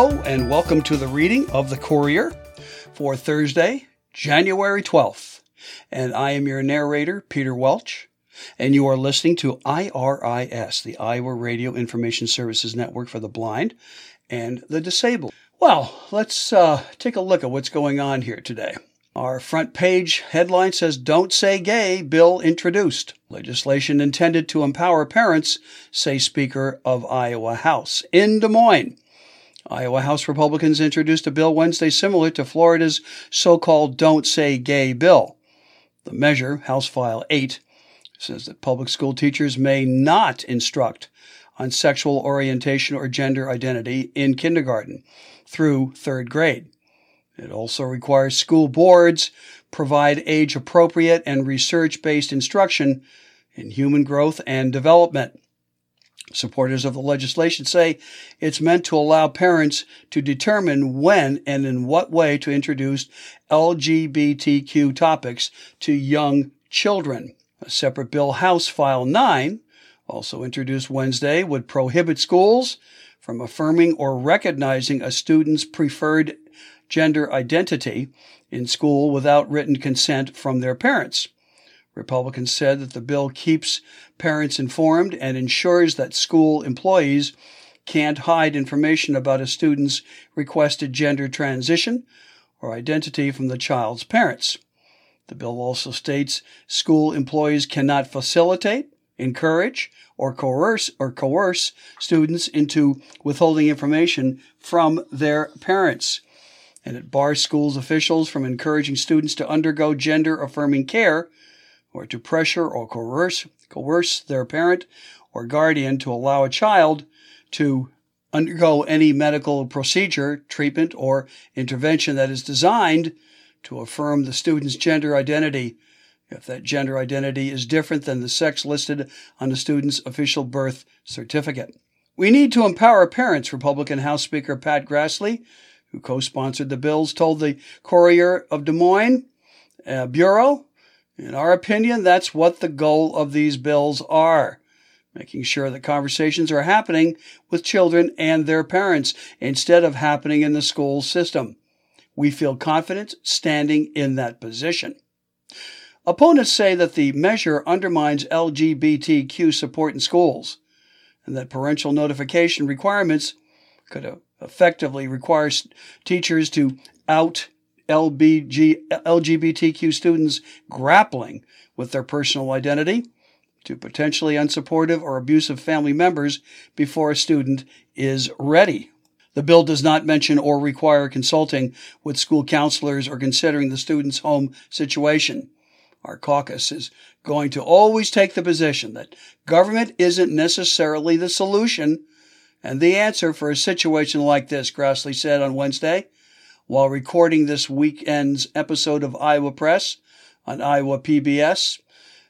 Hello, and welcome to the reading of the Courier for Thursday, January 12th. And I am your narrator, Peter Welch, and you are listening to IRIS, the Iowa Radio Information Services Network for the Blind and the Disabled. Well, let's uh, take a look at what's going on here today. Our front page headline says Don't Say Gay Bill Introduced. Legislation intended to empower parents, say Speaker of Iowa House. In Des Moines, Iowa House Republicans introduced a bill Wednesday similar to Florida's so called Don't Say Gay bill. The measure, House File 8, says that public school teachers may not instruct on sexual orientation or gender identity in kindergarten through third grade. It also requires school boards provide age appropriate and research based instruction in human growth and development. Supporters of the legislation say it's meant to allow parents to determine when and in what way to introduce LGBTQ topics to young children. A separate bill, House File 9, also introduced Wednesday, would prohibit schools from affirming or recognizing a student's preferred gender identity in school without written consent from their parents. Republicans said that the bill keeps parents informed and ensures that school employees can't hide information about a student's requested gender transition or identity from the child's parents. The bill also states school employees cannot facilitate, encourage, or coerce or coerce students into withholding information from their parents. And it bars schools officials from encouraging students to undergo gender affirming care or to pressure or coerce, coerce their parent or guardian to allow a child to undergo any medical procedure, treatment, or intervention that is designed to affirm the student's gender identity if that gender identity is different than the sex listed on the student's official birth certificate. We need to empower parents, Republican House Speaker Pat Grassley, who co sponsored the bills, told the Courier of Des Moines uh, Bureau in our opinion, that's what the goal of these bills are. Making sure that conversations are happening with children and their parents instead of happening in the school system. We feel confident standing in that position. Opponents say that the measure undermines LGBTQ support in schools and that parental notification requirements could effectively require teachers to out LBG, LGBTQ students grappling with their personal identity to potentially unsupportive or abusive family members before a student is ready. The bill does not mention or require consulting with school counselors or considering the student's home situation. Our caucus is going to always take the position that government isn't necessarily the solution and the answer for a situation like this, Grassley said on Wednesday while recording this weekend's episode of Iowa Press on Iowa PBS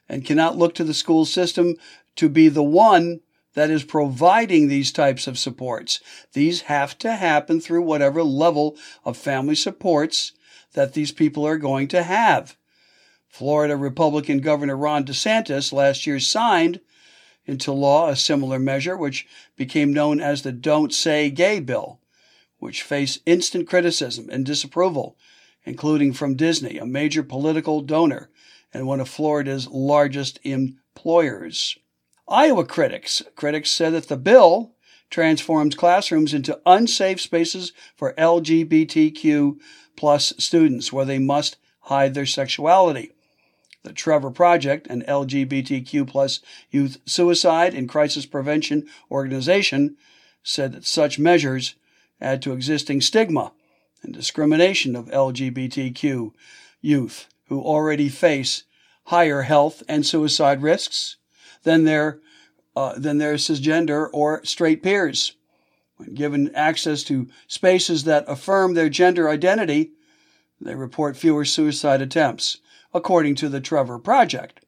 and cannot look to the school system to be the one that is providing these types of supports. These have to happen through whatever level of family supports that these people are going to have. Florida Republican Governor Ron DeSantis last year signed into law a similar measure, which became known as the Don't Say Gay Bill which face instant criticism and disapproval, including from Disney, a major political donor and one of Florida's largest employers. Iowa critics critics said that the bill transforms classrooms into unsafe spaces for LGBTQ plus students where they must hide their sexuality. The Trevor Project, an LGBTQ plus youth suicide and crisis prevention organization, said that such measures add to existing stigma and discrimination of LGBTQ youth who already face higher health and suicide risks than their, uh, than their cisgender or straight peers. When given access to spaces that affirm their gender identity, they report fewer suicide attempts, according to the Trevor Project.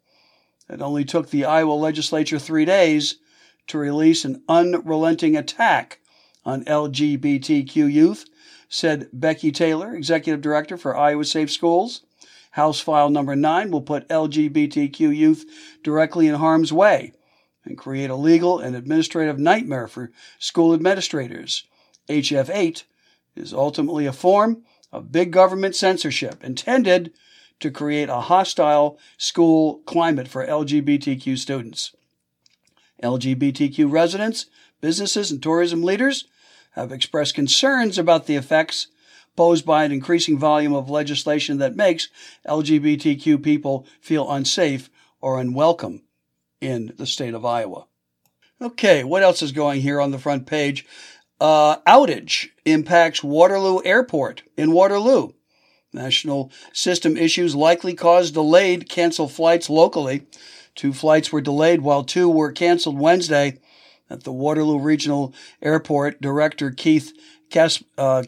It only took the Iowa legislature three days to release an unrelenting attack on LGBTQ youth, said Becky Taylor, Executive Director for Iowa Safe Schools. House File Number 9 will put LGBTQ youth directly in harm's way and create a legal and administrative nightmare for school administrators, HF8, is ultimately a form of big government censorship intended to create a hostile school climate for LGBTQ students. LGBTQ residents, businesses, and tourism leaders have expressed concerns about the effects posed by an increasing volume of legislation that makes LGBTQ people feel unsafe or unwelcome in the state of Iowa. Okay, what else is going here on the front page? Uh, outage impacts Waterloo Airport in Waterloo. National system issues likely cause delayed canceled flights locally. Two flights were delayed while two were canceled Wednesday at the Waterloo Regional Airport. Director Keith Cas- uh,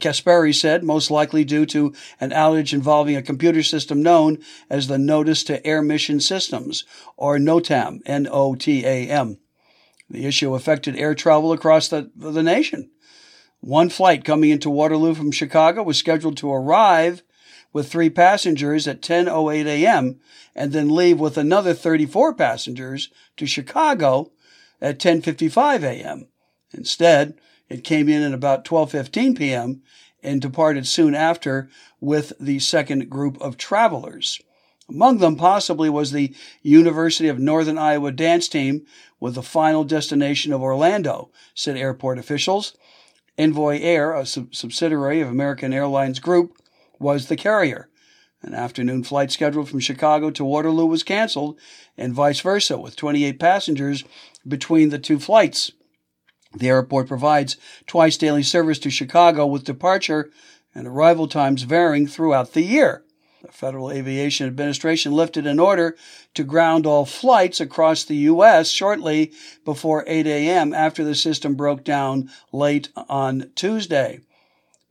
said, most likely due to an outage involving a computer system known as the Notice to Air Mission Systems, or NOTAM, N-O-T-A-M. The issue affected air travel across the, the nation. One flight coming into Waterloo from Chicago was scheduled to arrive with three passengers at 10:08 a.m. and then leave with another 34 passengers to Chicago at 10:55 a.m. Instead, it came in at about 12:15 p.m. and departed soon after with the second group of travelers. Among them possibly was the University of Northern Iowa dance team with the final destination of Orlando, said airport officials. Envoy Air, a sub- subsidiary of American Airlines Group, was the carrier. An afternoon flight scheduled from Chicago to Waterloo was canceled, and vice versa, with 28 passengers between the two flights. The airport provides twice daily service to Chicago with departure and arrival times varying throughout the year. The Federal Aviation Administration lifted an order to ground all flights across the U.S. shortly before 8 a.m. after the system broke down late on Tuesday.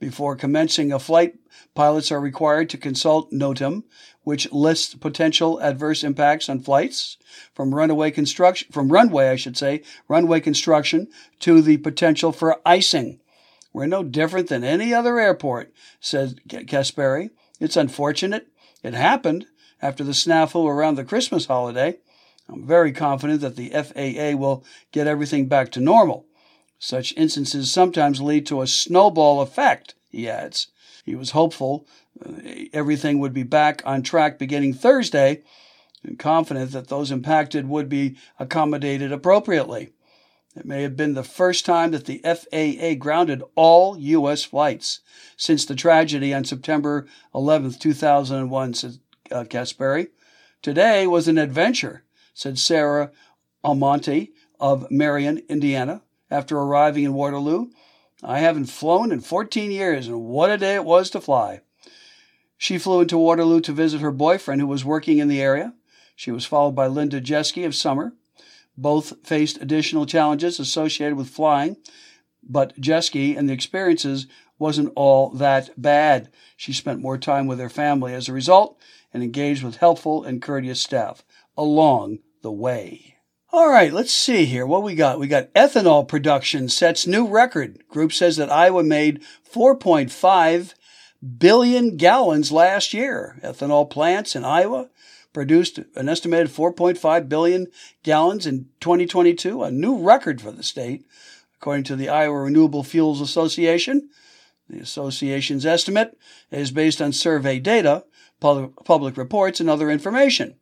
Before commencing a flight, pilots are required to consult NOTAM, which lists potential adverse impacts on flights from runway construction, from runway, I should say, runway construction to the potential for icing. We're no different than any other airport, said Kaspari. It's unfortunate. It happened after the snafu around the Christmas holiday. I'm very confident that the FAA will get everything back to normal. Such instances sometimes lead to a snowball effect, he adds. He was hopeful uh, everything would be back on track beginning Thursday and confident that those impacted would be accommodated appropriately. It may have been the first time that the FAA grounded all U.S. flights since the tragedy on September 11, 2001, said uh. Today was an adventure, said Sarah Almonte of Marion, Indiana, after arriving in Waterloo. I haven't flown in 14 years, and what a day it was to fly. She flew into Waterloo to visit her boyfriend who was working in the area. She was followed by Linda Jeske of Sumner. Both faced additional challenges associated with flying, but Jeske and the experiences wasn't all that bad. She spent more time with her family as a result and engaged with helpful and courteous staff along the way. All right, let's see here. What we got? We got ethanol production sets new record. Group says that Iowa made 4.5 billion gallons last year. Ethanol plants in Iowa produced an estimated 4.5 billion gallons in 2022, a new record for the state, according to the Iowa Renewable Fuels Association. The association's estimate is based on survey data, public reports, and other information.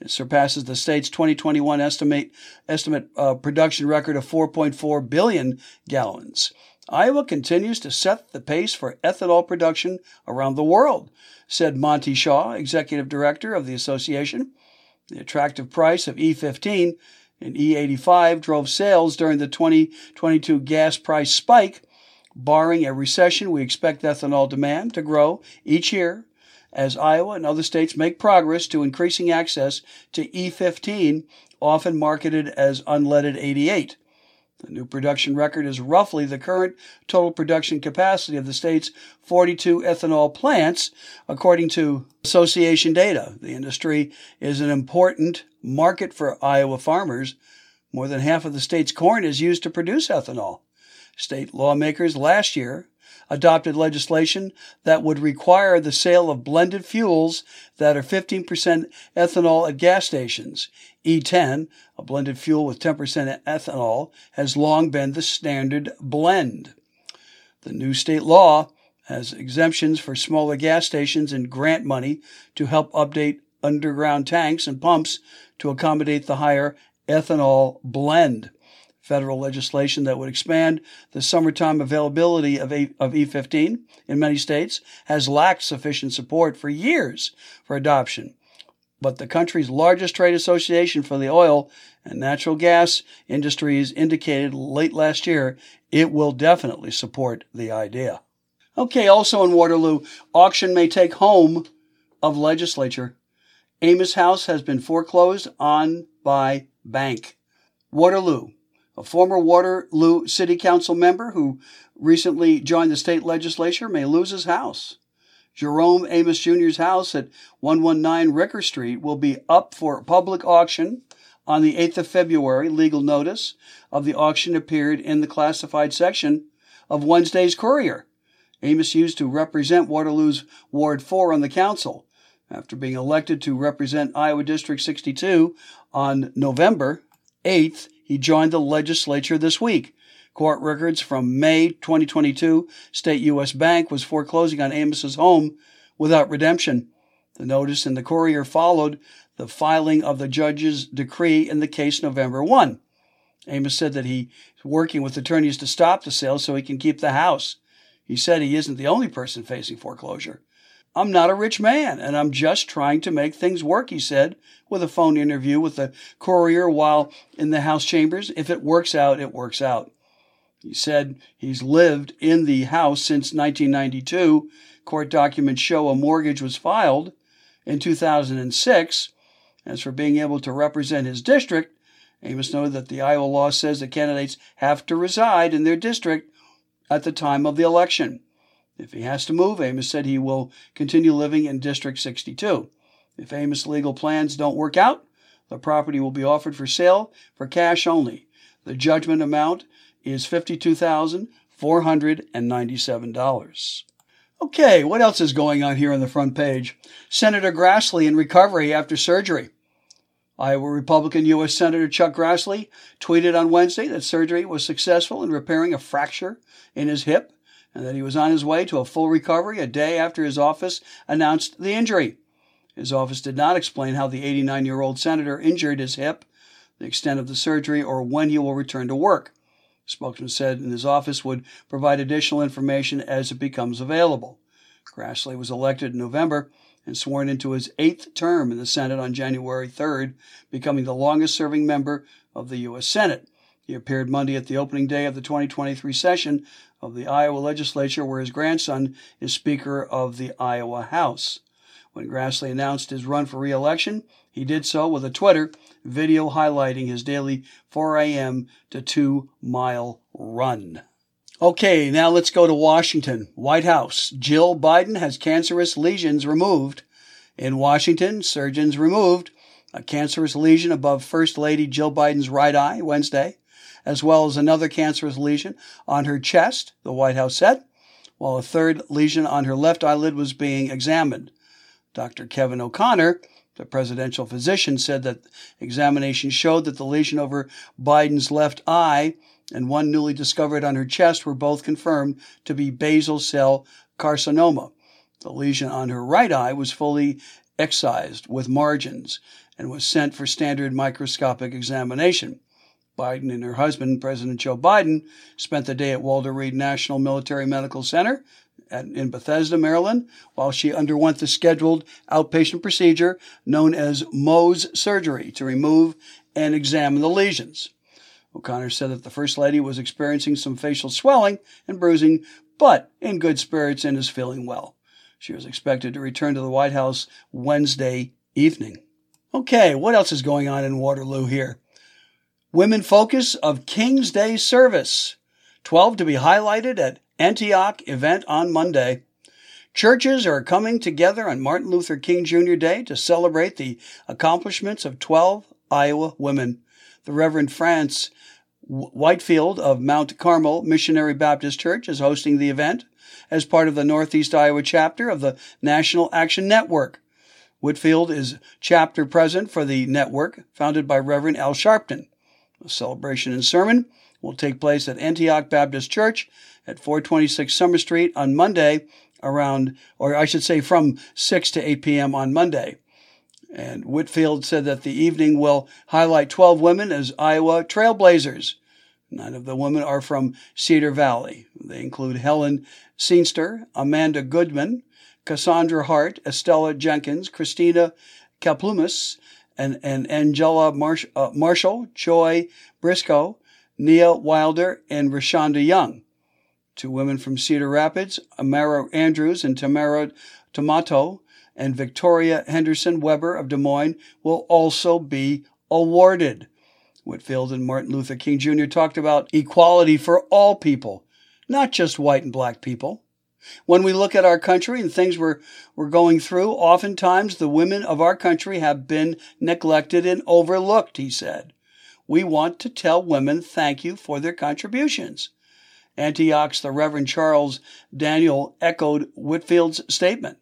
It surpasses the state's 2021 estimate estimate uh, production record of 4.4 billion gallons. Iowa continues to set the pace for ethanol production around the world, said Monty Shaw, executive director of the association. The attractive price of E15 and E85 drove sales during the 2022 gas price spike. Barring a recession, we expect ethanol demand to grow each year as Iowa and other states make progress to increasing access to E15, often marketed as unleaded 88. The new production record is roughly the current total production capacity of the state's 42 ethanol plants, according to association data. The industry is an important market for Iowa farmers. More than half of the state's corn is used to produce ethanol. State lawmakers last year adopted legislation that would require the sale of blended fuels that are 15% ethanol at gas stations. E10, a blended fuel with 10% ethanol, has long been the standard blend. The new state law has exemptions for smaller gas stations and grant money to help update underground tanks and pumps to accommodate the higher ethanol blend. Federal legislation that would expand the summertime availability of, a, of E15 in many states has lacked sufficient support for years for adoption. But the country's largest trade association for the oil and natural gas industries indicated late last year it will definitely support the idea. Okay, also in Waterloo, auction may take home of legislature. Amos House has been foreclosed on by bank. Waterloo, a former Waterloo City Council member who recently joined the state legislature, may lose his house. Jerome Amos Jr.'s house at 119 Ricker Street will be up for public auction on the 8th of February. Legal notice of the auction appeared in the classified section of Wednesday's Courier. Amos used to represent Waterloo's Ward 4 on the council. After being elected to represent Iowa District 62 on November 8th, he joined the legislature this week. Court records from May 2022 State U.S. Bank was foreclosing on Amos's home without redemption. The notice in the Courier followed the filing of the judge's decree in the case November 1. Amos said that he is working with attorneys to stop the sale so he can keep the house. He said he isn't the only person facing foreclosure. I'm not a rich man, and I'm just trying to make things work, he said, with a phone interview with the courier while in the House chambers. If it works out, it works out. He said he's lived in the house since 1992. Court documents show a mortgage was filed in 2006. As for being able to represent his district, Amos noted that the Iowa law says that candidates have to reside in their district at the time of the election. If he has to move, Amos said he will continue living in District 62. If Amos' legal plans don't work out, the property will be offered for sale for cash only. The judgment amount is $52,497. Okay, what else is going on here on the front page? Senator Grassley in recovery after surgery. Iowa Republican U.S. Senator Chuck Grassley tweeted on Wednesday that surgery was successful in repairing a fracture in his hip and that he was on his way to a full recovery a day after his office announced the injury. His office did not explain how the 89 year old senator injured his hip, the extent of the surgery, or when he will return to work. The spokesman said his office would provide additional information as it becomes available. Grassley was elected in November and sworn into his eighth term in the Senate on January 3rd, becoming the longest serving member of the U.S. Senate. He appeared Monday at the opening day of the 2023 session of the Iowa legislature, where his grandson is Speaker of the Iowa House. When Grassley announced his run for re-election, he did so with a Twitter video highlighting his daily 4 a.m. to 2 mile run. Okay, now let's go to Washington. White House. Jill Biden has cancerous lesions removed. In Washington, surgeons removed a cancerous lesion above First Lady Jill Biden's right eye Wednesday, as well as another cancerous lesion on her chest, the White House said, while a third lesion on her left eyelid was being examined. Dr. Kevin O'Connor, the presidential physician, said that examination showed that the lesion over Biden's left eye and one newly discovered on her chest were both confirmed to be basal cell carcinoma. The lesion on her right eye was fully excised with margins and was sent for standard microscopic examination. Biden and her husband, President Joe Biden, spent the day at Walter Reed National Military Medical Center in Bethesda, Maryland, while she underwent the scheduled outpatient procedure known as Mohs surgery to remove and examine the lesions. O'Connor said that the First Lady was experiencing some facial swelling and bruising, but in good spirits and is feeling well. She was expected to return to the White House Wednesday evening. Okay, what else is going on in Waterloo here? Women Focus of King's Day Service. 12 to be highlighted at Antioch event on Monday. Churches are coming together on Martin Luther King Jr. Day to celebrate the accomplishments of 12 Iowa women. The Reverend Frantz Whitfield of Mount Carmel Missionary Baptist Church is hosting the event as part of the Northeast Iowa chapter of the National Action Network. Whitfield is chapter president for the network, founded by Reverend Al Sharpton. A celebration and sermon will take place at Antioch Baptist Church at 426 Summer Street on Monday around, or I should say from 6 to 8 p.m. on Monday. And Whitfield said that the evening will highlight 12 women as Iowa trailblazers. Nine of the women are from Cedar Valley. They include Helen Seenster, Amanda Goodman, Cassandra Hart, Estella Jenkins, Christina Kaplumis, and, and Angela Marsh, uh, Marshall, Joy Briscoe, Nia Wilder, and Rashonda Young. Two women from Cedar Rapids, Amara Andrews and Tamara Tomato, and Victoria Henderson Weber of Des Moines will also be awarded. Whitfield and Martin Luther King Jr. talked about equality for all people, not just white and black people. When we look at our country and things we're, we're going through, oftentimes the women of our country have been neglected and overlooked, he said. We want to tell women thank you for their contributions. Antioch's the Reverend Charles Daniel echoed Whitfield's statement.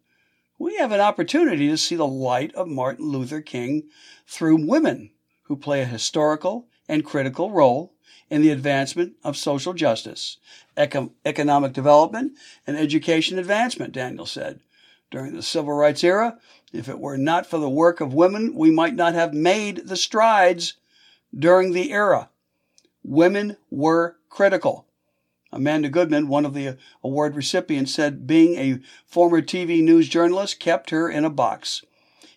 We have an opportunity to see the light of Martin Luther King through women who play a historical and critical role in the advancement of social justice, eco- economic development, and education advancement, Daniel said. During the civil rights era, if it were not for the work of women, we might not have made the strides during the era. Women were critical. Amanda Goodman, one of the award recipients, said being a former TV news journalist kept her in a box.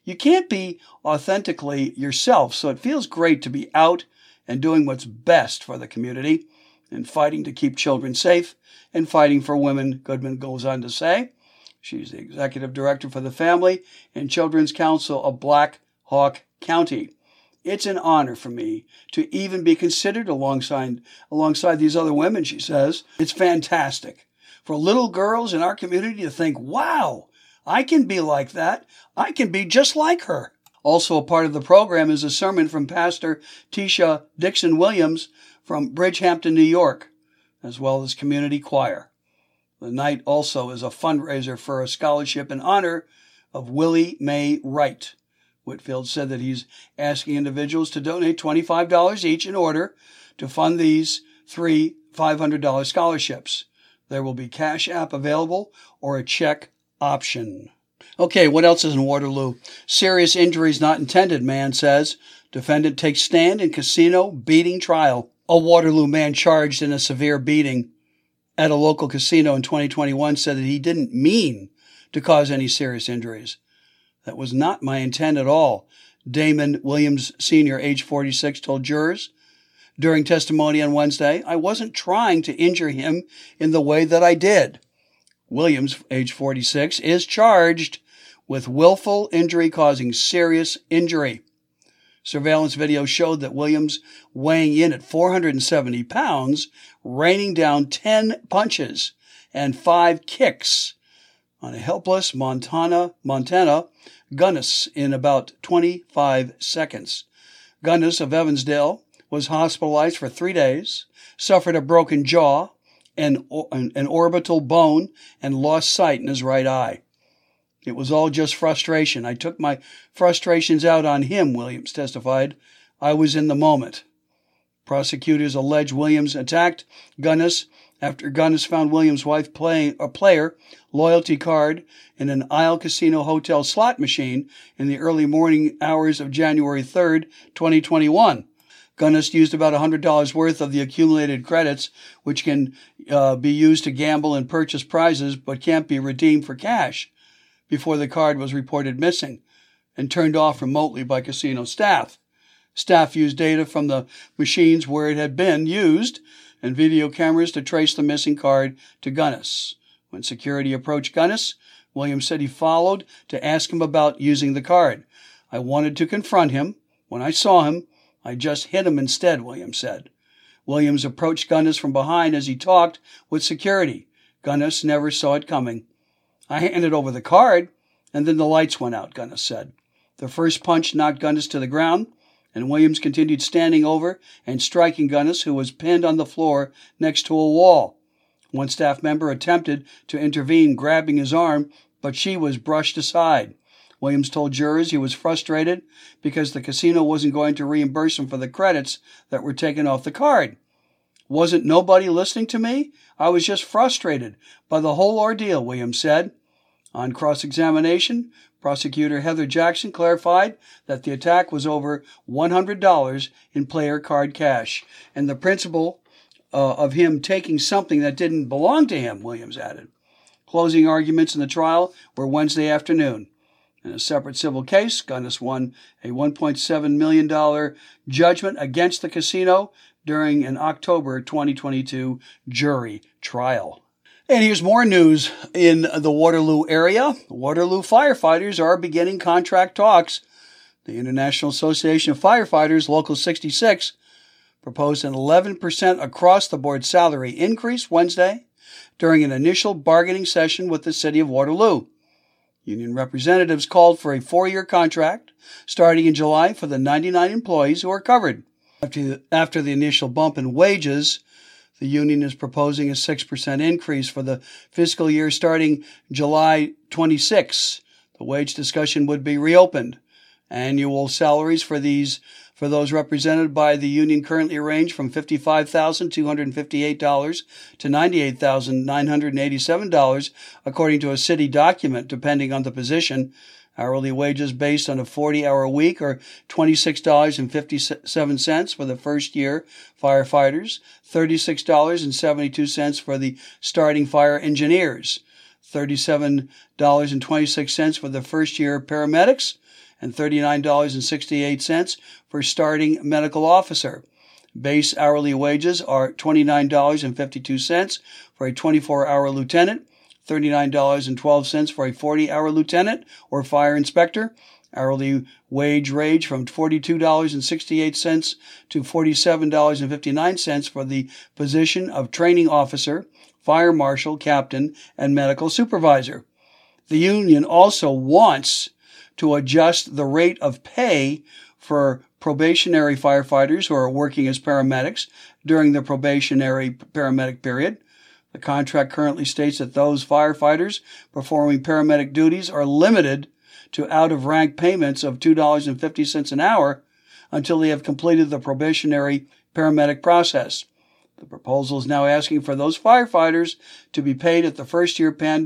You can't be authentically yourself, so it feels great to be out and doing what's best for the community and fighting to keep children safe and fighting for women, Goodman goes on to say. She's the executive director for the Family and Children's Council of Black Hawk County. It's an honor for me to even be considered alongside alongside these other women, she says. It's fantastic for little girls in our community to think, "Wow, I can be like that. I can be just like her." Also, a part of the program is a sermon from Pastor Tisha Dixon Williams from Bridgehampton, New York, as well as community choir. The night also is a fundraiser for a scholarship in honor of Willie May Wright. Whitfield said that he's asking individuals to donate $25 each in order to fund these three $500 scholarships. There will be Cash App available or a check option. Okay, what else is in Waterloo? Serious injuries not intended, man says. Defendant takes stand in casino beating trial. A Waterloo man charged in a severe beating at a local casino in 2021 said that he didn't mean to cause any serious injuries. That was not my intent at all, Damon Williams Sr., age 46, told jurors. During testimony on Wednesday, I wasn't trying to injure him in the way that I did. Williams, age 46, is charged with willful injury causing serious injury. Surveillance video showed that Williams, weighing in at 470 pounds, raining down 10 punches and five kicks on a helpless Montana, Montana Gunnis in about 25 seconds. Gunnis of Evansdale was hospitalized for three days, suffered a broken jaw, an, an orbital bone, and lost sight in his right eye. It was all just frustration. I took my frustrations out on him, Williams testified. I was in the moment. Prosecutors allege Williams attacked Gunnis after Gunnis found Williams' wife playing a player loyalty card in an Isle Casino Hotel slot machine in the early morning hours of January 3rd, 2021. Gunnis used about $100 worth of the accumulated credits, which can uh, be used to gamble and purchase prizes but can't be redeemed for cash before the card was reported missing and turned off remotely by casino staff. Staff used data from the machines where it had been used and video cameras to trace the missing card to Gunnis. When security approached Gunnis, Williams said he followed to ask him about using the card. I wanted to confront him. When I saw him, I just hit him instead, Williams said. Williams approached Gunnis from behind as he talked with security. Gunnis never saw it coming. I handed over the card, and then the lights went out, Gunnis said. The first punch knocked Gunnis to the ground, and Williams continued standing over and striking Gunnis, who was pinned on the floor next to a wall. One staff member attempted to intervene, grabbing his arm, but she was brushed aside. Williams told jurors he was frustrated because the casino wasn't going to reimburse him for the credits that were taken off the card. Wasn't nobody listening to me? I was just frustrated by the whole ordeal, Williams said. On cross examination, prosecutor Heather Jackson clarified that the attack was over $100 in player card cash, and the principle uh, of him taking something that didn't belong to him, Williams added. Closing arguments in the trial were Wednesday afternoon. In a separate civil case, Gunnis won a $1.7 million judgment against the casino during an October 2022 jury trial. And here's more news in the Waterloo area. Waterloo firefighters are beginning contract talks. The International Association of Firefighters, Local 66, proposed an 11% across the board salary increase Wednesday during an initial bargaining session with the city of Waterloo. Union representatives called for a four year contract starting in July for the 99 employees who are covered. After the, after the initial bump in wages, the union is proposing a 6% increase for the fiscal year starting July 26. The wage discussion would be reopened. Annual salaries for these for those represented by the union currently range from $55,258 to $98,987 according to a city document depending on the position. Hourly wages based on a 40 hour week are $26.57 for the first year firefighters, $36.72 for the starting fire engineers, $37.26 for the first year paramedics, and $39.68 for starting medical officer. Base hourly wages are $29.52 for a 24 hour lieutenant, $39.12 for a 40 hour lieutenant or fire inspector. Hourly wage range from $42.68 to $47.59 for the position of training officer, fire marshal, captain, and medical supervisor. The union also wants to adjust the rate of pay for probationary firefighters who are working as paramedics during the probationary paramedic period. The contract currently states that those firefighters performing paramedic duties are limited to out of rank payments of $2.50 an hour until they have completed the probationary paramedic process. The proposal is now asking for those firefighters to be paid at the first year par-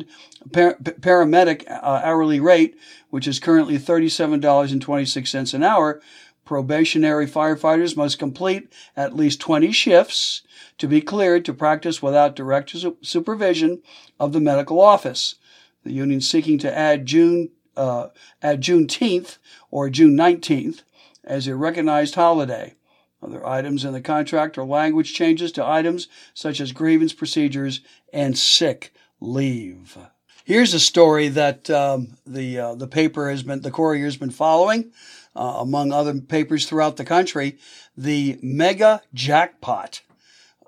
paramedic uh, hourly rate, which is currently $37.26 an hour. Probationary firefighters must complete at least 20 shifts to be cleared to practice without direct supervision of the medical office. The union seeking to add June uh, add Juneteenth or June 19th as a recognized holiday. Other items in the contract are language changes to items such as grievance procedures and sick leave. Here's a story that um, the uh, the paper has been the Courier has been following, uh, among other papers throughout the country. The mega jackpot,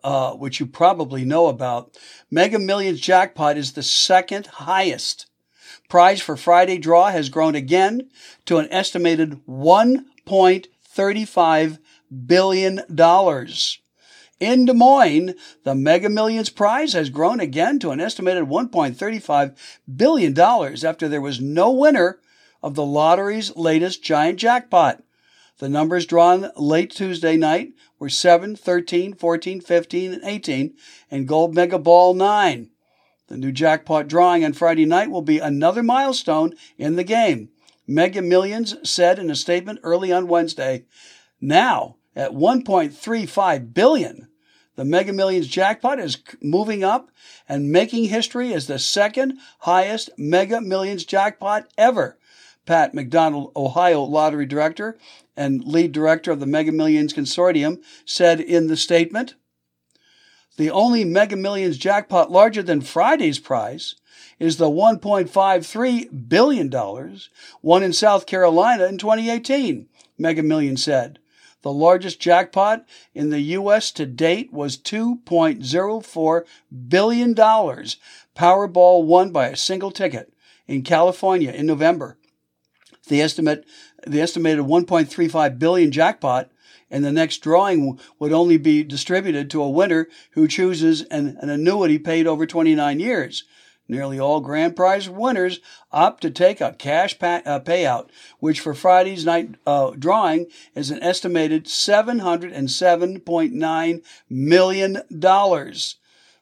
uh, which you probably know about, Mega Millions jackpot is the second highest. Prize for Friday draw has grown again to an estimated 1.35 billion dollars. In Des Moines, the Mega Millions prize has grown again to an estimated $1.35 billion after there was no winner of the lottery's latest giant jackpot. The numbers drawn late Tuesday night were 7, 13, 14, 15, and 18, and Gold Mega Ball 9. The new jackpot drawing on Friday night will be another milestone in the game. Mega Millions said in a statement early on Wednesday. Now, at 1.35 billion. The Mega Millions jackpot is moving up and making history as the second highest Mega Millions jackpot ever. Pat McDonald, Ohio lottery director and lead director of the Mega Millions Consortium, said in the statement The only Mega Millions jackpot larger than Friday's prize is the $1.53 billion won in South Carolina in 2018, Mega Millions said. The largest jackpot in the U.S. to date was $2.04 billion. Powerball won by a single ticket in California in November. The estimate, the estimated 1.35 billion jackpot in the next drawing would only be distributed to a winner who chooses an, an annuity paid over 29 years. Nearly all grand prize winners opt to take a cash uh, payout, which for Friday's night uh, drawing is an estimated $707.9 million.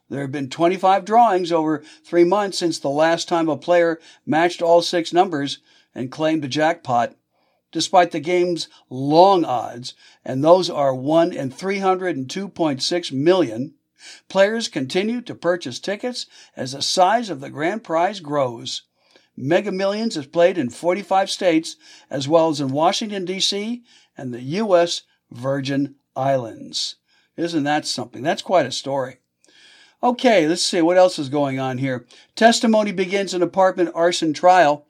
There have been 25 drawings over three months since the last time a player matched all six numbers and claimed the jackpot. Despite the game's long odds, and those are 1 in 302.6 million, Players continue to purchase tickets as the size of the grand prize grows. Mega Millions is played in 45 states as well as in Washington, D.C. and the U.S. Virgin Islands. Isn't that something? That's quite a story. Okay, let's see what else is going on here. Testimony begins in apartment arson trial.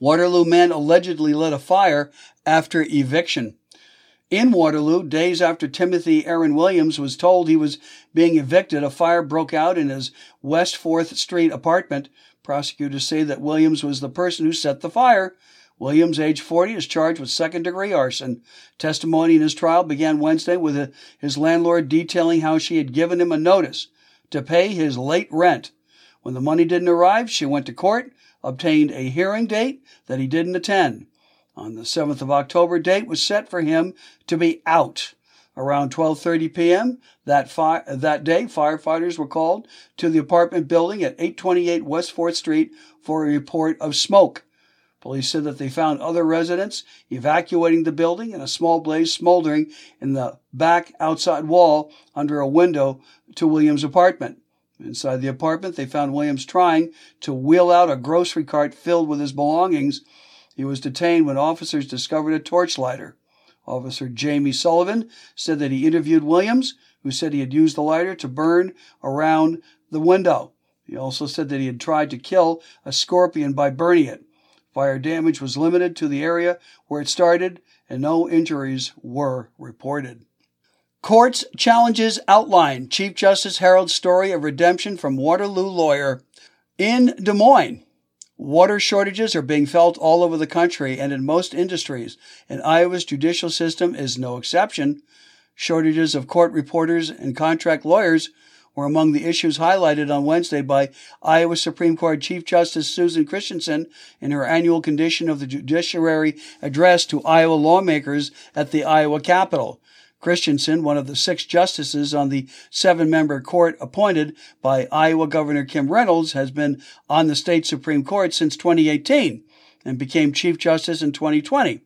Waterloo man allegedly lit a fire after eviction. In Waterloo, days after Timothy Aaron Williams was told he was being evicted, a fire broke out in his West 4th Street apartment. Prosecutors say that Williams was the person who set the fire. Williams, age 40, is charged with second degree arson. Testimony in his trial began Wednesday with his landlord detailing how she had given him a notice to pay his late rent. When the money didn't arrive, she went to court, obtained a hearing date that he didn't attend. On the 7th of October, date was set for him to be out. Around 12:30 p.m. that fi- that day, firefighters were called to the apartment building at 828 West 4th Street for a report of smoke. Police said that they found other residents evacuating the building and a small blaze smoldering in the back outside wall under a window to Williams' apartment. Inside the apartment, they found Williams trying to wheel out a grocery cart filled with his belongings he was detained when officers discovered a torchlighter. Officer Jamie Sullivan said that he interviewed Williams, who said he had used the lighter to burn around the window. He also said that he had tried to kill a scorpion by burning it. Fire damage was limited to the area where it started, and no injuries were reported. Courts challenges outline Chief Justice Harold's story of redemption from Waterloo lawyer. In Des Moines, Water shortages are being felt all over the country and in most industries, and Iowa's judicial system is no exception. Shortages of court reporters and contract lawyers were among the issues highlighted on Wednesday by Iowa Supreme Court Chief Justice Susan Christensen in her annual Condition of the Judiciary address to Iowa lawmakers at the Iowa Capitol. Christensen, one of the six justices on the seven member court appointed by Iowa Governor Kim Reynolds, has been on the state Supreme Court since 2018 and became Chief Justice in 2020.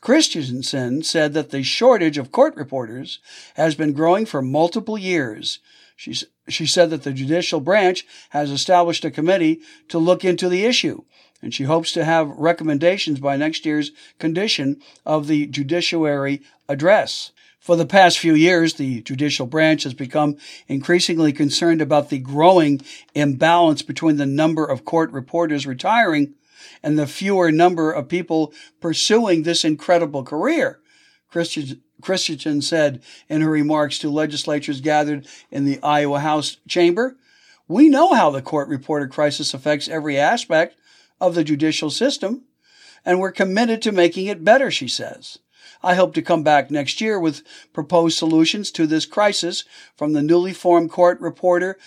Christensen said that the shortage of court reporters has been growing for multiple years. She, she said that the judicial branch has established a committee to look into the issue, and she hopes to have recommendations by next year's condition of the judiciary address. For the past few years, the judicial branch has become increasingly concerned about the growing imbalance between the number of court reporters retiring and the fewer number of people pursuing this incredible career. Christensen said in her remarks to legislatures gathered in the Iowa House chamber, We know how the court reporter crisis affects every aspect of the judicial system, and we're committed to making it better, she says. I hope to come back next year with proposed solutions to this crisis from the newly formed court reporter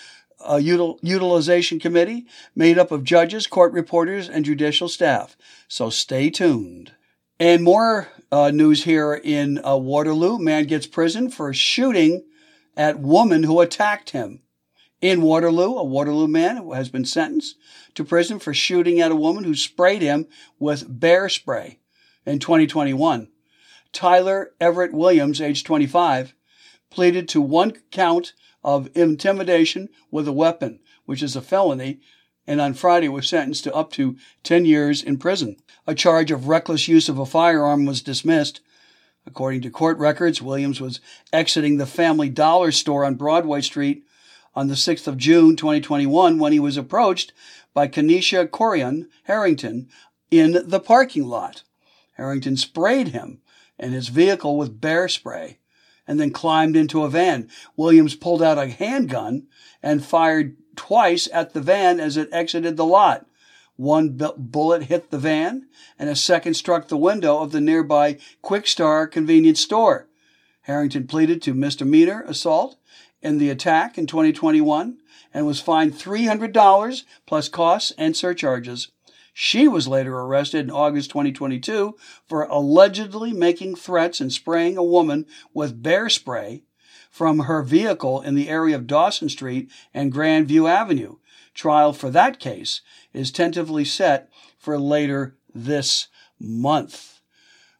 uh, util- utilization committee made up of judges, court reporters, and judicial staff. So stay tuned. And more uh, news here in uh, Waterloo. Man gets prison for shooting at woman who attacked him. In Waterloo, a Waterloo man has been sentenced to prison for shooting at a woman who sprayed him with bear spray in 2021. Tyler Everett Williams, age 25, pleaded to one count of intimidation with a weapon, which is a felony, and on Friday was sentenced to up to 10 years in prison. A charge of reckless use of a firearm was dismissed. According to court records, Williams was exiting the Family Dollar store on Broadway Street on the 6th of June 2021 when he was approached by Kenesha Corian Harrington in the parking lot. Harrington sprayed him and his vehicle with bear spray and then climbed into a van. Williams pulled out a handgun and fired twice at the van as it exited the lot. One bullet hit the van and a second struck the window of the nearby Kwik Star convenience store. Harrington pleaded to misdemeanor assault in the attack in 2021 and was fined $300 plus costs and surcharges. She was later arrested in August 2022 for allegedly making threats and spraying a woman with bear spray from her vehicle in the area of Dawson Street and Grandview Avenue. Trial for that case is tentatively set for later this month.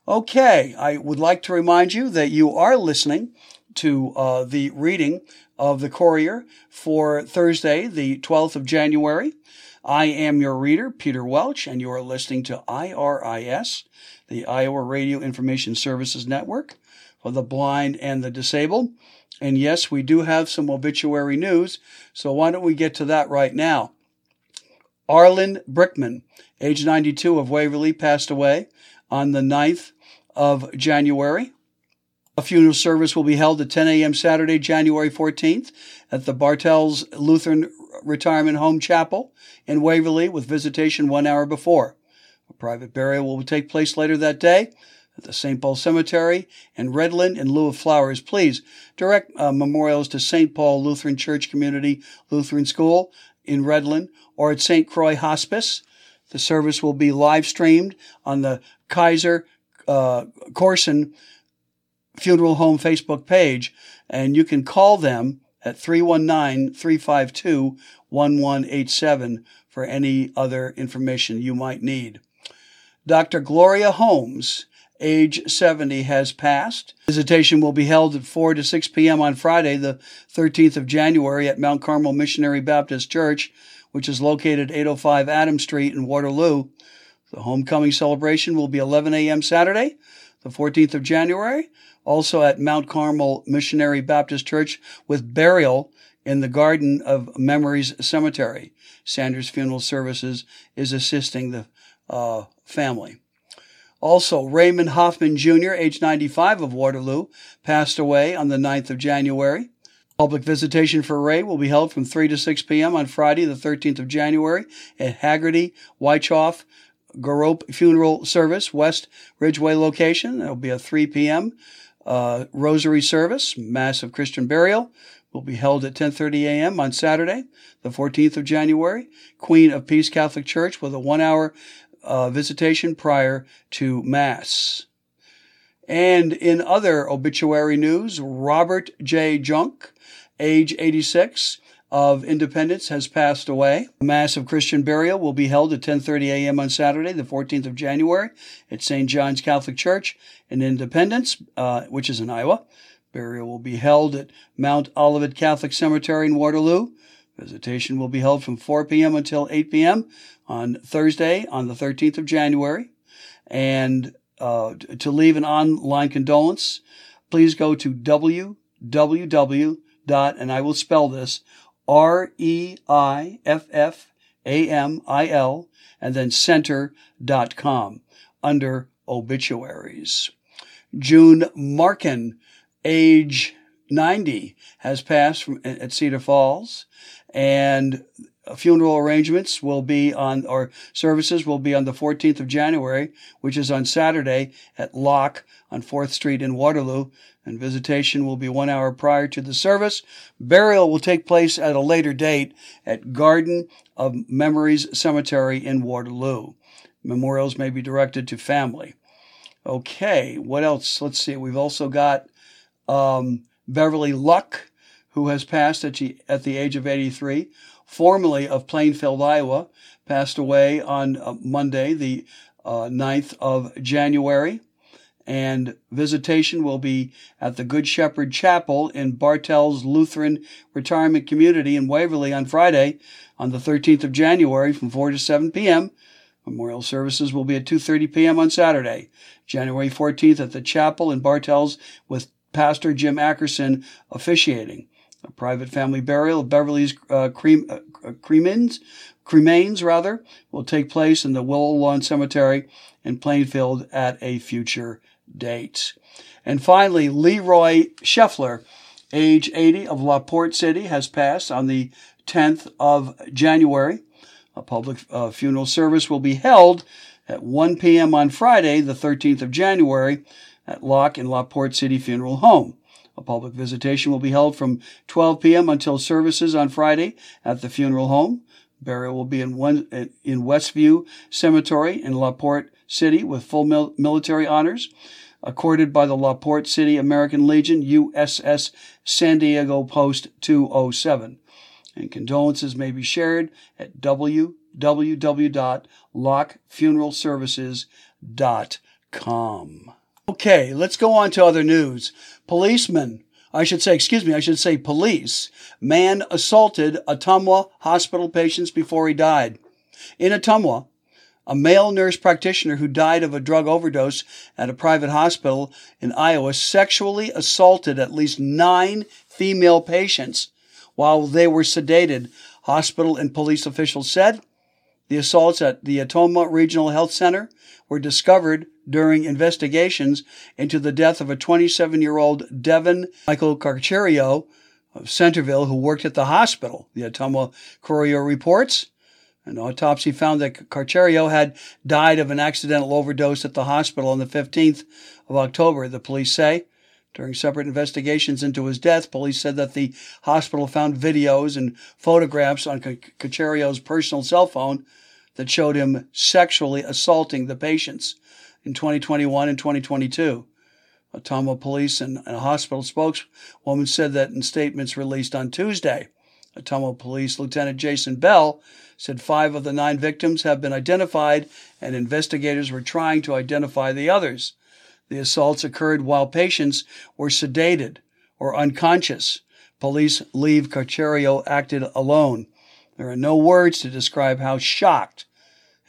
Okay, I would like to remind you that you are listening to uh, the reading of the Courier for Thursday, the 12th of January. I am your reader, Peter Welch, and you are listening to IRIS, the Iowa Radio Information Services Network for the blind and the disabled. And yes, we do have some obituary news, so why don't we get to that right now? Arlen Brickman, age 92 of Waverly, passed away on the 9th of January. A funeral service will be held at 10 a.m. Saturday, January 14th at the Bartels Lutheran Retirement Home Chapel in Waverly with visitation one hour before. A private burial will take place later that day at the St. Paul Cemetery in Readlyn in lieu of flowers. Please direct uh, memorials to St. Paul Lutheran Church Community Lutheran School in Readlyn or at St. Croix Hospice. The service will be live streamed on the Kaiser uh, Corson Funeral Home Facebook page, and you can call them at 319 352 1187 for any other information you might need. Dr. Gloria Holmes, age 70, has passed. Visitation will be held at 4 to 6 p.m. on Friday, the 13th of January, at Mount Carmel Missionary Baptist Church, which is located 805 Adams Street in Waterloo. The homecoming celebration will be 11 a.m. Saturday, the 14th of January, also at Mount Carmel Missionary Baptist Church with burial in the Garden of Memories Cemetery. Sanders Funeral Services is assisting the uh, family. Also, Raymond Hoffman Jr., age 95 of Waterloo, passed away on the 9th of January. Public visitation for Ray will be held from 3 to 6 p.m. on Friday, the 13th of January at Hagarty, Waychoff, Grarup Funeral Service, West Ridgeway location. It'll be a 3 p.m. Uh, rosary service, massive Christian burial, will be held at 10:30 a.m. on Saturday, the 14th of January. Queen of Peace Catholic Church with a one-hour uh, visitation prior to Mass. And in other obituary news, Robert J. Junk, age 86, of Independence has passed away. A massive Christian burial will be held at 10:30 a.m. on Saturday, the 14th of January, at St. John's Catholic Church in Independence, uh, which is in Iowa. Burial will be held at Mount Olivet Catholic Cemetery in Waterloo. Visitation will be held from 4 p.m. until 8 p.m. on Thursday, on the 13th of January. And uh, to leave an online condolence, please go to www. and I will spell this R E I F F A M I L, and then center.com under obituaries. June Markin, age 90, has passed from, at Cedar Falls, and funeral arrangements will be on, or services will be on the 14th of January, which is on Saturday at Locke on 4th Street in Waterloo, and visitation will be one hour prior to the service. Burial will take place at a later date at Garden of Memories Cemetery in Waterloo. Memorials may be directed to family. Okay, what else? Let's see. We've also got um, Beverly Luck, who has passed at, at the age of 83 formerly of Plainfield, Iowa, passed away on uh, Monday, the uh, 9th of January. And visitation will be at the Good Shepherd Chapel in Bartels Lutheran Retirement Community in Waverly on Friday, on the 13th of January from 4 to 7 p.m. Memorial services will be at 2:30 p.m. on Saturday, January 14th at the chapel in Bartels with Pastor Jim Ackerson officiating. A private family burial of Beverly's uh, crem- uh, cremains, cremains rather, will take place in the Willow Lawn Cemetery in Plainfield at a future date. And finally, Leroy Scheffler, age 80 of LaPorte City, has passed on the 10th of January. A public uh, funeral service will be held at 1 p.m. on Friday, the 13th of January, at Locke and LaPorte City Funeral Home. A public visitation will be held from 12 p.m. until services on Friday at the funeral home. Burial will be in, one, in Westview Cemetery in LaPorte City with full mil- military honors accorded by the LaPorte City American Legion USS San Diego Post 207. And condolences may be shared at www.lockfuneralservices.com. Okay, let's go on to other news. Policemen, I should say, excuse me, I should say police, man assaulted Ottumwa hospital patients before he died. In Ottumwa, a male nurse practitioner who died of a drug overdose at a private hospital in Iowa sexually assaulted at least nine female patients while they were sedated, hospital and police officials said. The assaults at the Ottumwa Regional Health Center were discovered during investigations into the death of a 27 year old Devin Michael Carcerio of Centerville who worked at the hospital, the Ottumwa Courier reports. An autopsy found that Carcerio had died of an accidental overdose at the hospital on the 15th of October, the police say. During separate investigations into his death, police said that the hospital found videos and photographs on Carcerio's personal cell phone that showed him sexually assaulting the patients in 2021 and 2022. Ottumwa police and a hospital spokeswoman said that in statements released on Tuesday. Ottumwa Police Lieutenant Jason Bell said five of the nine victims have been identified and investigators were trying to identify the others. The assaults occurred while patients were sedated or unconscious. Police leave Carcerio acted alone. There are no words to describe how shocked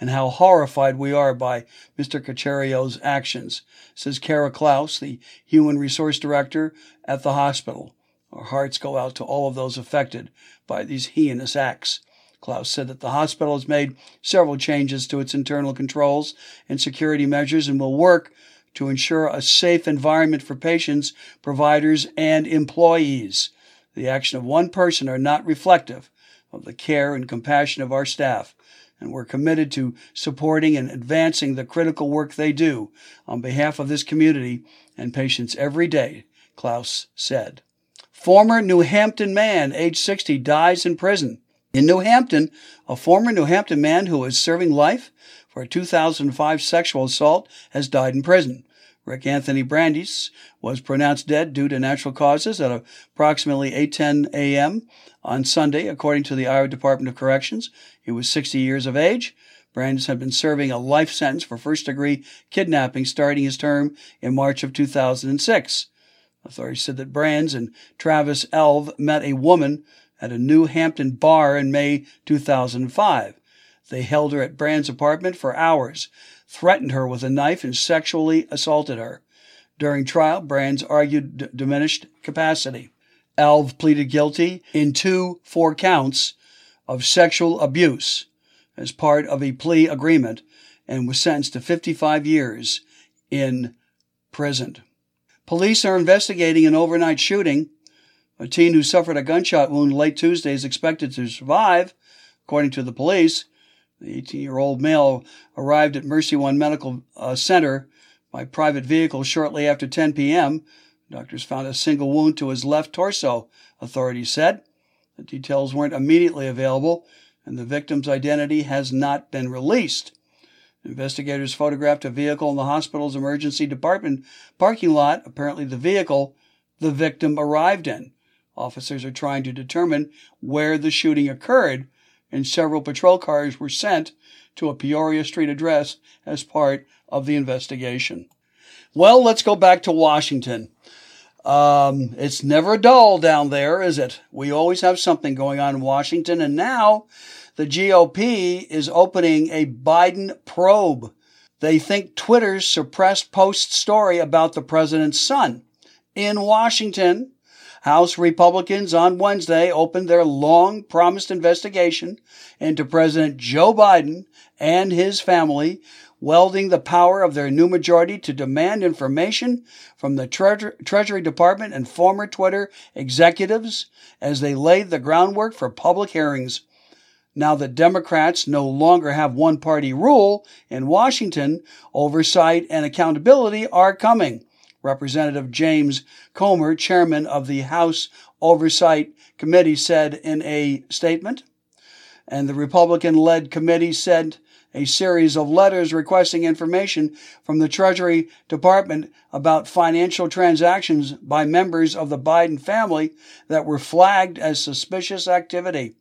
and how horrified we are by Mr. Carcerio's actions, says Kara Klaus, the Human Resource Director at the hospital. Our hearts go out to all of those affected by these heinous acts. Klaus said that the hospital has made several changes to its internal controls and security measures and will work to ensure a safe environment for patients, providers, and employees. The action of one person are not reflective of the care and compassion of our staff, and we're committed to supporting and advancing the critical work they do on behalf of this community and patients every day, Klaus said. Former New Hampton man, age 60, dies in prison. In New Hampton, a former New Hampton man who was serving life for a 2005 sexual assault has died in prison. Rick Anthony Brandis was pronounced dead due to natural causes at approximately 8:10 a.m. on Sunday, according to the Iowa Department of Corrections. He was 60 years of age. Brandis had been serving a life sentence for first-degree kidnapping starting his term in March of 2006. Authorities said that Brands and Travis Elv met a woman at a New Hampton bar in May 2005. They held her at Brand's apartment for hours, threatened her with a knife, and sexually assaulted her. During trial, Brands argued d- diminished capacity. Elv pleaded guilty in two four counts of sexual abuse as part of a plea agreement and was sentenced to 55 years in prison. Police are investigating an overnight shooting. A teen who suffered a gunshot wound late Tuesday is expected to survive, according to the police. The 18 year old male arrived at Mercy One Medical uh, Center by private vehicle shortly after 10 p.m. Doctors found a single wound to his left torso, authorities said. The details weren't immediately available, and the victim's identity has not been released. Investigators photographed a vehicle in the hospital's emergency department parking lot, apparently the vehicle the victim arrived in. Officers are trying to determine where the shooting occurred, and several patrol cars were sent to a Peoria Street address as part of the investigation. Well, let's go back to Washington. Um, it's never dull down there, is it? We always have something going on in Washington, and now the GOP is opening a Biden probe. They think Twitter's suppressed post story about the president's son. In Washington, House Republicans on Wednesday opened their long promised investigation into President Joe Biden and his family, welding the power of their new majority to demand information from the Tre- Treasury Department and former Twitter executives as they laid the groundwork for public hearings. Now that Democrats no longer have one party rule in Washington, oversight and accountability are coming. Representative James Comer, chairman of the House Oversight Committee, said in a statement. And the Republican led committee sent a series of letters requesting information from the Treasury Department about financial transactions by members of the Biden family that were flagged as suspicious activity.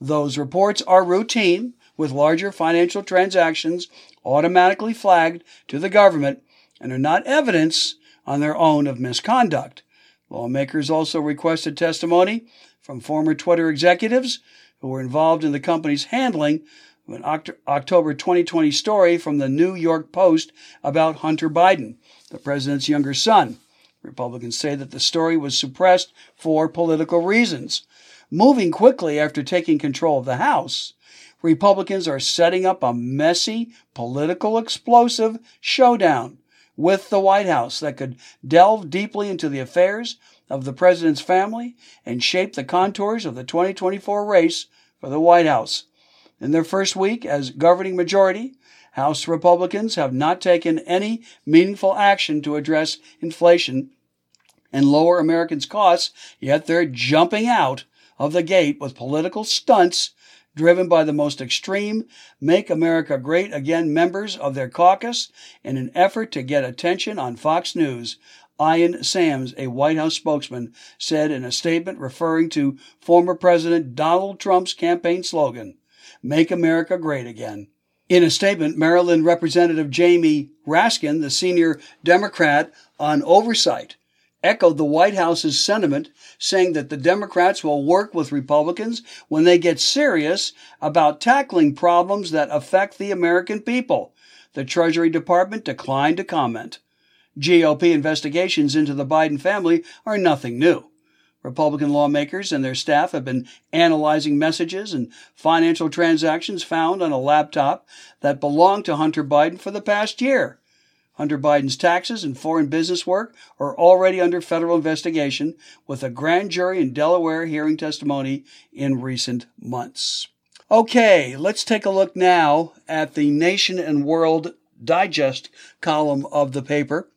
Those reports are routine, with larger financial transactions automatically flagged to the government and are not evidence on their own of misconduct. Lawmakers also requested testimony from former Twitter executives who were involved in the company's handling of an October 2020 story from the New York Post about Hunter Biden, the president's younger son. Republicans say that the story was suppressed for political reasons. Moving quickly after taking control of the House, Republicans are setting up a messy, political, explosive showdown with the White House that could delve deeply into the affairs of the president's family and shape the contours of the 2024 race for the White House. In their first week as governing majority, House Republicans have not taken any meaningful action to address inflation and lower Americans' costs, yet they're jumping out of the gate with political stunts driven by the most extreme Make America Great Again members of their caucus in an effort to get attention on Fox News. Ian Sams, a White House spokesman, said in a statement referring to former President Donald Trump's campaign slogan, Make America Great Again. In a statement, Maryland Representative Jamie Raskin, the senior Democrat on oversight, echoed the White House's sentiment, saying that the Democrats will work with Republicans when they get serious about tackling problems that affect the American people. The Treasury Department declined to comment. GOP investigations into the Biden family are nothing new. Republican lawmakers and their staff have been analyzing messages and financial transactions found on a laptop that belonged to Hunter Biden for the past year. Hunter Biden's taxes and foreign business work are already under federal investigation, with a grand jury in Delaware hearing testimony in recent months. Okay, let's take a look now at the Nation and World Digest column of the paper.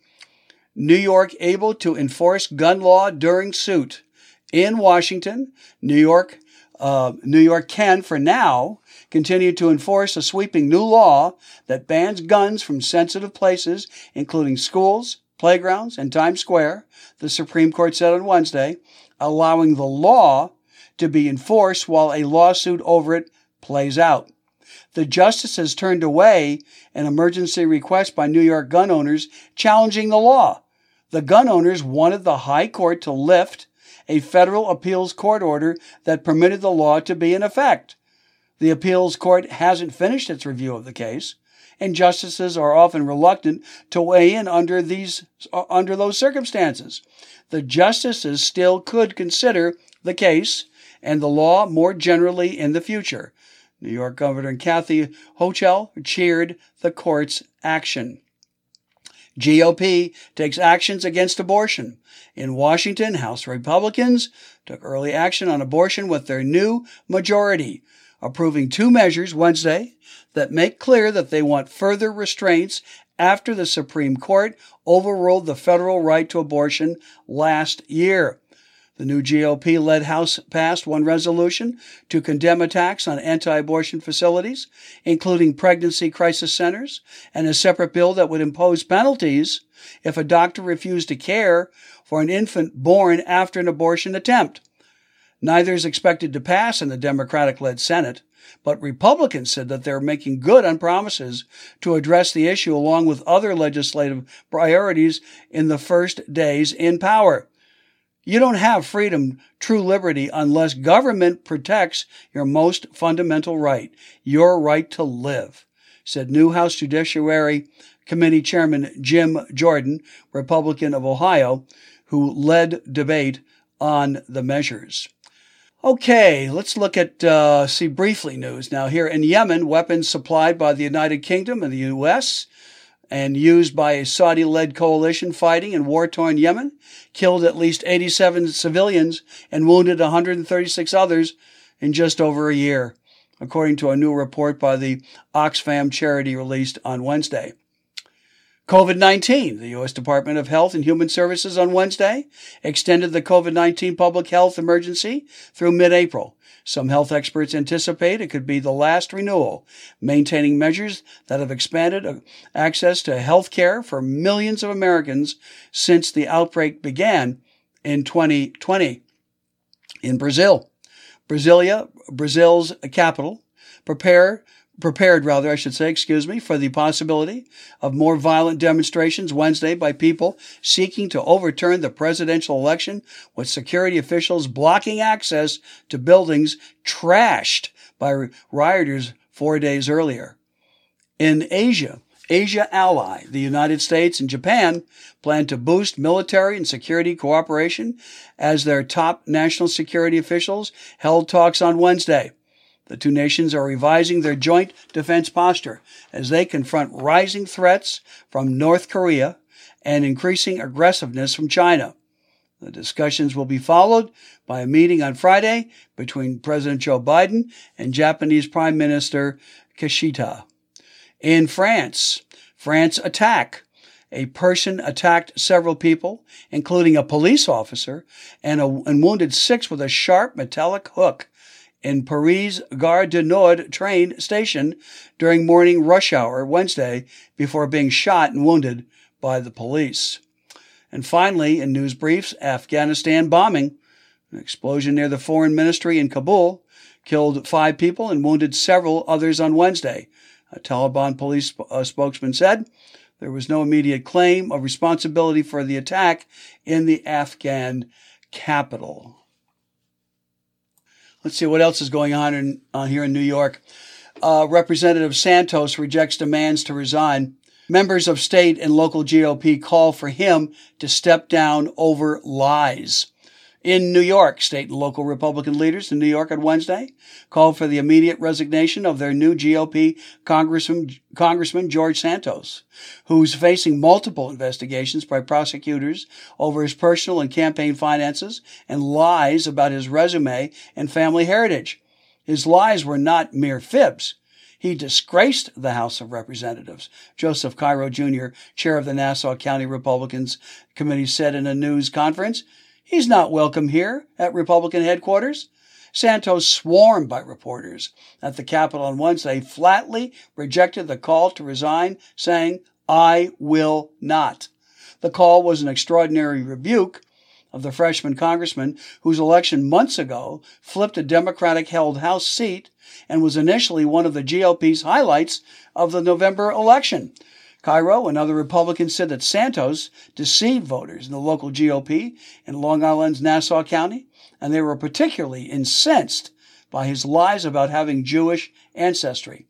New York able to enforce gun law during suit. In Washington, New York, uh, New York can, for now, continue to enforce a sweeping new law that bans guns from sensitive places, including schools, playgrounds, and Times Square, the Supreme Court said on Wednesday, allowing the law to be enforced while a lawsuit over it plays out. The justices turned away an emergency request by New York gun owners challenging the law. The gun owners wanted the High Court to lift a federal appeals court order that permitted the law to be in effect. The appeals court hasn't finished its review of the case, and justices are often reluctant to weigh in under these uh, under those circumstances. The justices still could consider the case and the law more generally in the future. New York Governor Kathy Hochul cheered the court's action. GOP takes actions against abortion. In Washington, House Republicans took early action on abortion with their new majority approving two measures Wednesday that make clear that they want further restraints after the Supreme Court overruled the federal right to abortion last year. The new GOP led House passed one resolution to condemn attacks on anti abortion facilities, including pregnancy crisis centers, and a separate bill that would impose penalties if a doctor refused to care for an infant born after an abortion attempt. Neither is expected to pass in the Democratic led Senate, but Republicans said that they're making good on promises to address the issue along with other legislative priorities in the first days in power. You don't have freedom, true liberty, unless government protects your most fundamental right, your right to live, said new House Judiciary Committee Chairman Jim Jordan, Republican of Ohio, who led debate on the measures. Okay, let's look at, uh, see briefly news. Now, here in Yemen, weapons supplied by the United Kingdom and the U.S. and used by a Saudi led coalition fighting in war torn Yemen killed at least 87 civilians and wounded 136 others in just over a year, according to a new report by the Oxfam charity released on Wednesday. COVID 19. The U.S. Department of Health and Human Services on Wednesday extended the COVID 19 public health emergency through mid April. Some health experts anticipate it could be the last renewal, maintaining measures that have expanded access to health care for millions of Americans since the outbreak began in 2020. In Brazil, Brasilia, Brazil's capital, prepare prepared rather, I should say, excuse me, for the possibility of more violent demonstrations Wednesday by people seeking to overturn the presidential election with security officials blocking access to buildings trashed by rioters four days earlier. In Asia, Asia ally, the United States and Japan plan to boost military and security cooperation as their top national security officials held talks on Wednesday. The two nations are revising their joint defense posture as they confront rising threats from North Korea and increasing aggressiveness from China. The discussions will be followed by a meeting on Friday between President Joe Biden and Japanese Prime Minister Kishida. In France, France attack. A person attacked several people, including a police officer, and, a, and wounded six with a sharp metallic hook in Paris Gare du Nord train station during morning rush hour Wednesday before being shot and wounded by the police. And finally, in news briefs, Afghanistan bombing. An explosion near the foreign ministry in Kabul killed five people and wounded several others on Wednesday. A Taliban police uh, spokesman said there was no immediate claim of responsibility for the attack in the Afghan capital. Let's see what else is going on in, uh, here in New York. Uh, Representative Santos rejects demands to resign. Members of state and local GOP call for him to step down over lies. In New York, state and local Republican leaders in New York on Wednesday called for the immediate resignation of their new GOP Congressman, Congressman George Santos, who's facing multiple investigations by prosecutors over his personal and campaign finances and lies about his resume and family heritage. His lies were not mere fibs. He disgraced the House of Representatives. Joseph Cairo Jr., chair of the Nassau County Republicans Committee, said in a news conference, He's not welcome here at Republican headquarters. Santos, swarmed by reporters at the Capitol on Wednesday, flatly rejected the call to resign, saying, I will not. The call was an extraordinary rebuke of the freshman congressman whose election months ago flipped a Democratic held House seat and was initially one of the GOP's highlights of the November election. Cairo and other Republicans said that Santos deceived voters in the local GOP in Long Island's Nassau County, and they were particularly incensed by his lies about having Jewish ancestry.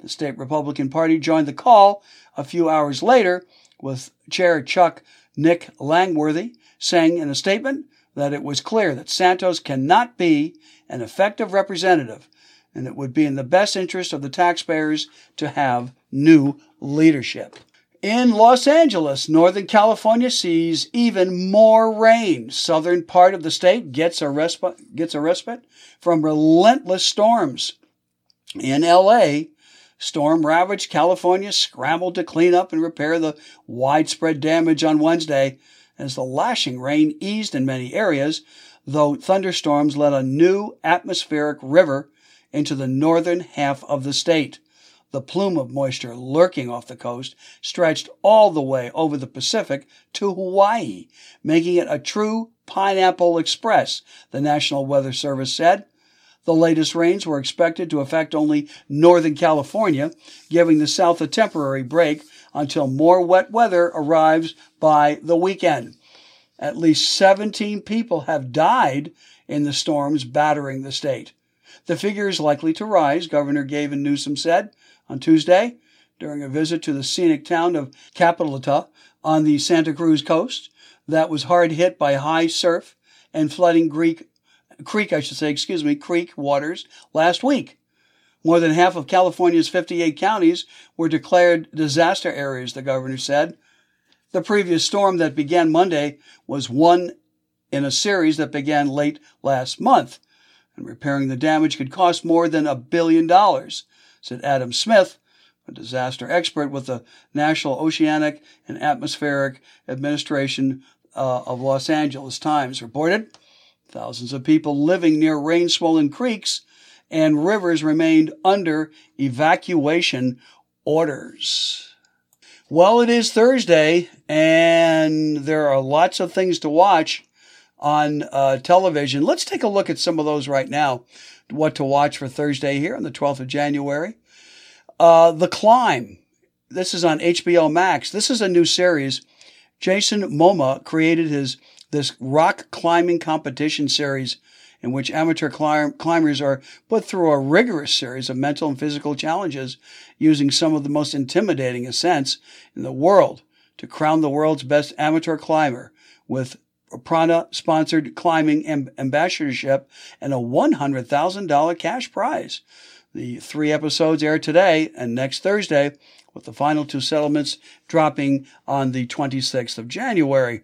The state Republican Party joined the call a few hours later with Chair Chuck Nick Langworthy saying in a statement that it was clear that Santos cannot be an effective representative and it would be in the best interest of the taxpayers to have new leadership. In Los Angeles, Northern California sees even more rain. Southern part of the state gets a respite, gets a respite from relentless storms. In LA, storm ravaged California scrambled to clean up and repair the widespread damage on Wednesday as the lashing rain eased in many areas, though thunderstorms led a new atmospheric river into the northern half of the state. The plume of moisture lurking off the coast stretched all the way over the Pacific to Hawaii, making it a true pineapple express, the National Weather Service said. The latest rains were expected to affect only Northern California, giving the South a temporary break until more wet weather arrives by the weekend. At least 17 people have died in the storms battering the state. The figure is likely to rise, Governor Gavin Newsom said on Tuesday during a visit to the scenic town of Capitola on the Santa Cruz coast that was hard hit by high surf and flooding Greek, creek, I should say, excuse me, creek waters last week. More than half of California's 58 counties were declared disaster areas, the governor said. The previous storm that began Monday was one in a series that began late last month, and repairing the damage could cost more than a billion dollars said Adam Smith, a disaster expert with the National Oceanic and Atmospheric Administration uh, of Los Angeles Times, reported thousands of people living near rain swollen creeks and rivers remained under evacuation orders. Well, it is Thursday, and there are lots of things to watch on uh, television. Let's take a look at some of those right now. What to watch for Thursday here on the 12th of January. Uh, the Climb. This is on HBO Max. This is a new series. Jason Momoa created his this rock climbing competition series in which amateur climb, climbers are put through a rigorous series of mental and physical challenges using some of the most intimidating ascents in the world to crown the world's best amateur climber with Prana sponsored climbing ambassadorship and a $100,000 cash prize. The three episodes air today and next Thursday, with the final two settlements dropping on the 26th of January.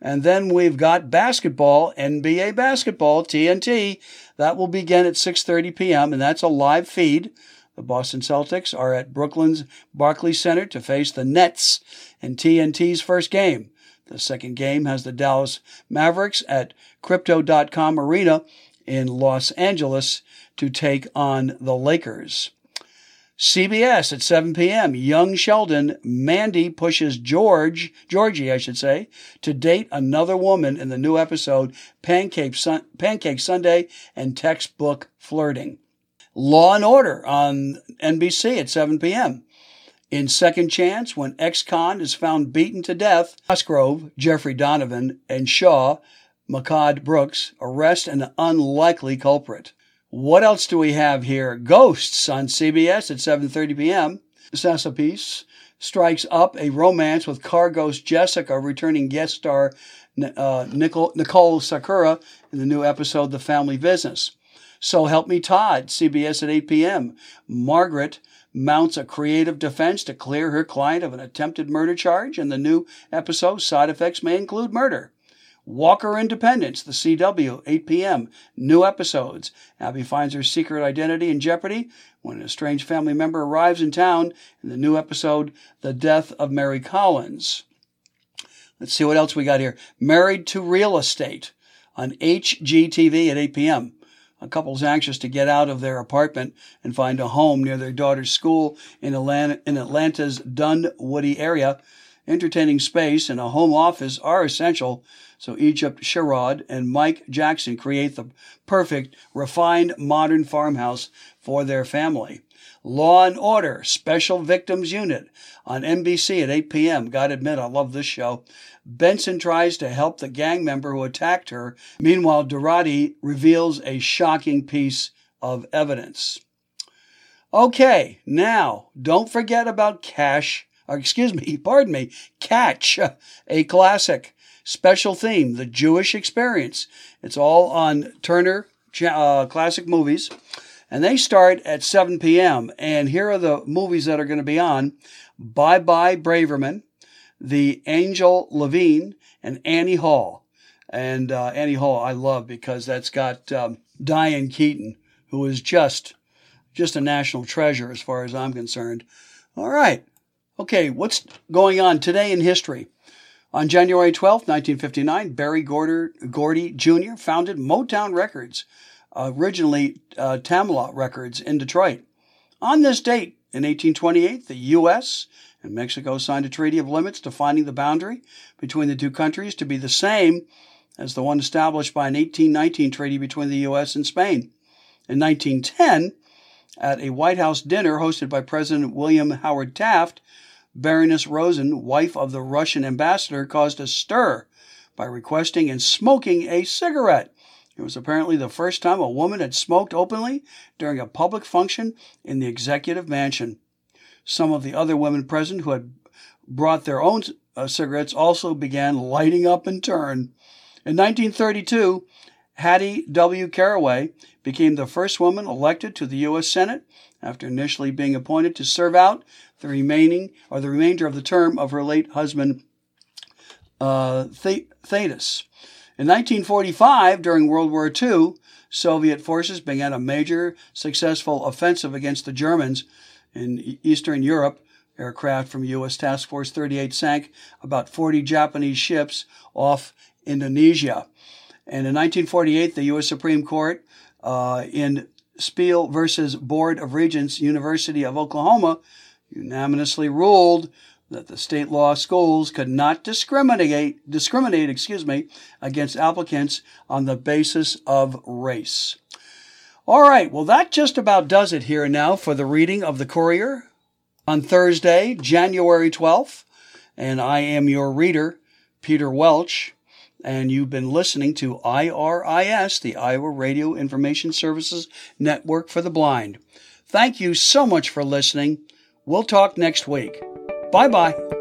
And then we've got basketball, NBA basketball, TNT. That will begin at 6:30 p.m. and that's a live feed. The Boston Celtics are at Brooklyn's Barclays Center to face the Nets in TNT's first game. The second game has the Dallas Mavericks at Crypto.com Arena in Los Angeles to take on the Lakers. CBS at 7 p.m. Young Sheldon, Mandy pushes George, Georgie, I should say, to date another woman in the new episode Pancake, Sun- Pancake Sunday and Textbook Flirting. Law and Order on NBC at 7 p.m. In Second Chance, when ex-con is found beaten to death, Cosgrove, Jeffrey Donovan, and Shaw, Mehcad Brooks, arrest an unlikely culprit. What else do we have here? Ghosts on CBS at 7:30 p.m. Sasappis strikes up a romance with car ghost Jessica, returning guest star uh, Nicole, Nicole Sakura in the new episode The Family Business. So Help Me Todd, CBS at 8 p.m. Margaret mounts a creative defense to clear her client of an attempted murder charge, and the new episode Side Effects May Include Murder. Walker Independence, the CW, 8 p.m. New episodes. Abby finds her secret identity in jeopardy when a strange family member arrives in town in the new episode, The Death of Mary Collins. Let's see what else we got here. Married to Real Estate on HGTV at 8 p.m. A couple's anxious to get out of their apartment and find a home near their daughter's school in, Atlanta, in Atlanta's Dunwoody area. Entertaining space and a home office are essential so Egypt Sherrod and Mike Jackson create the perfect, refined, modern farmhouse for their family. Law and Order Special Victims Unit on NBC at 8 p.m. Gotta admit, I love this show. Benson tries to help the gang member who attacked her. Meanwhile, Dorati reveals a shocking piece of evidence. Okay, now don't forget about Cash, excuse me, pardon me, Catch, a classic. Special theme, the Jewish experience. It's all on Turner uh, Classic Movies. And they start at 7 p.m. And here are the movies that are going to be on Bye Bye Braverman, The Angel Levine, and Annie Hall. And uh, Annie Hall I love because that's got um, Diane Keaton, who is just just a national treasure as far as I'm concerned. All right. Okay, what's going on today in history? On January 12, 1959, Berry Gordy, Gordy Jr. founded Motown Records, originally uh, Tamla Records in Detroit. On this date, in 1828, the U.S. and Mexico signed a treaty of limits defining the boundary between the two countries to be the same as the one established by an 1819 treaty between the U.S. and Spain. In 1910, at a White House dinner hosted by President William Howard Taft, Baroness Rosen, wife of the Russian ambassador, caused a stir by requesting and smoking a cigarette. It was apparently the first time a woman had smoked openly during a public function in the executive mansion. Some of the other women present who had brought their own uh, cigarettes also began lighting up in turn. In 1932, Hattie W. Caraway became the first woman elected to the U.S. Senate after initially being appointed to serve out the remaining or the remainder of the term of her late husband uh, Thaddeus. In 1945, during World War II, Soviet forces began a major successful offensive against the Germans In Eastern Europe, aircraft from U.S. Task Force 38 sank about 40 Japanese ships off Indonesia. And in 1948, the U.S. Supreme Court uh, in Spiel versus Board of Regents, University of Oklahoma, unanimously ruled that the state law schools could not discriminate discriminate, excuse me, against applicants on the basis of race. All right, well that just about does it here now for the reading of the Courier on Thursday, January 12th, and I am your reader, Peter Welch, and you've been listening to IRIS, the Iowa Radio Information Services Network for the Blind. Thank you so much for listening. We'll talk next week. Bye bye.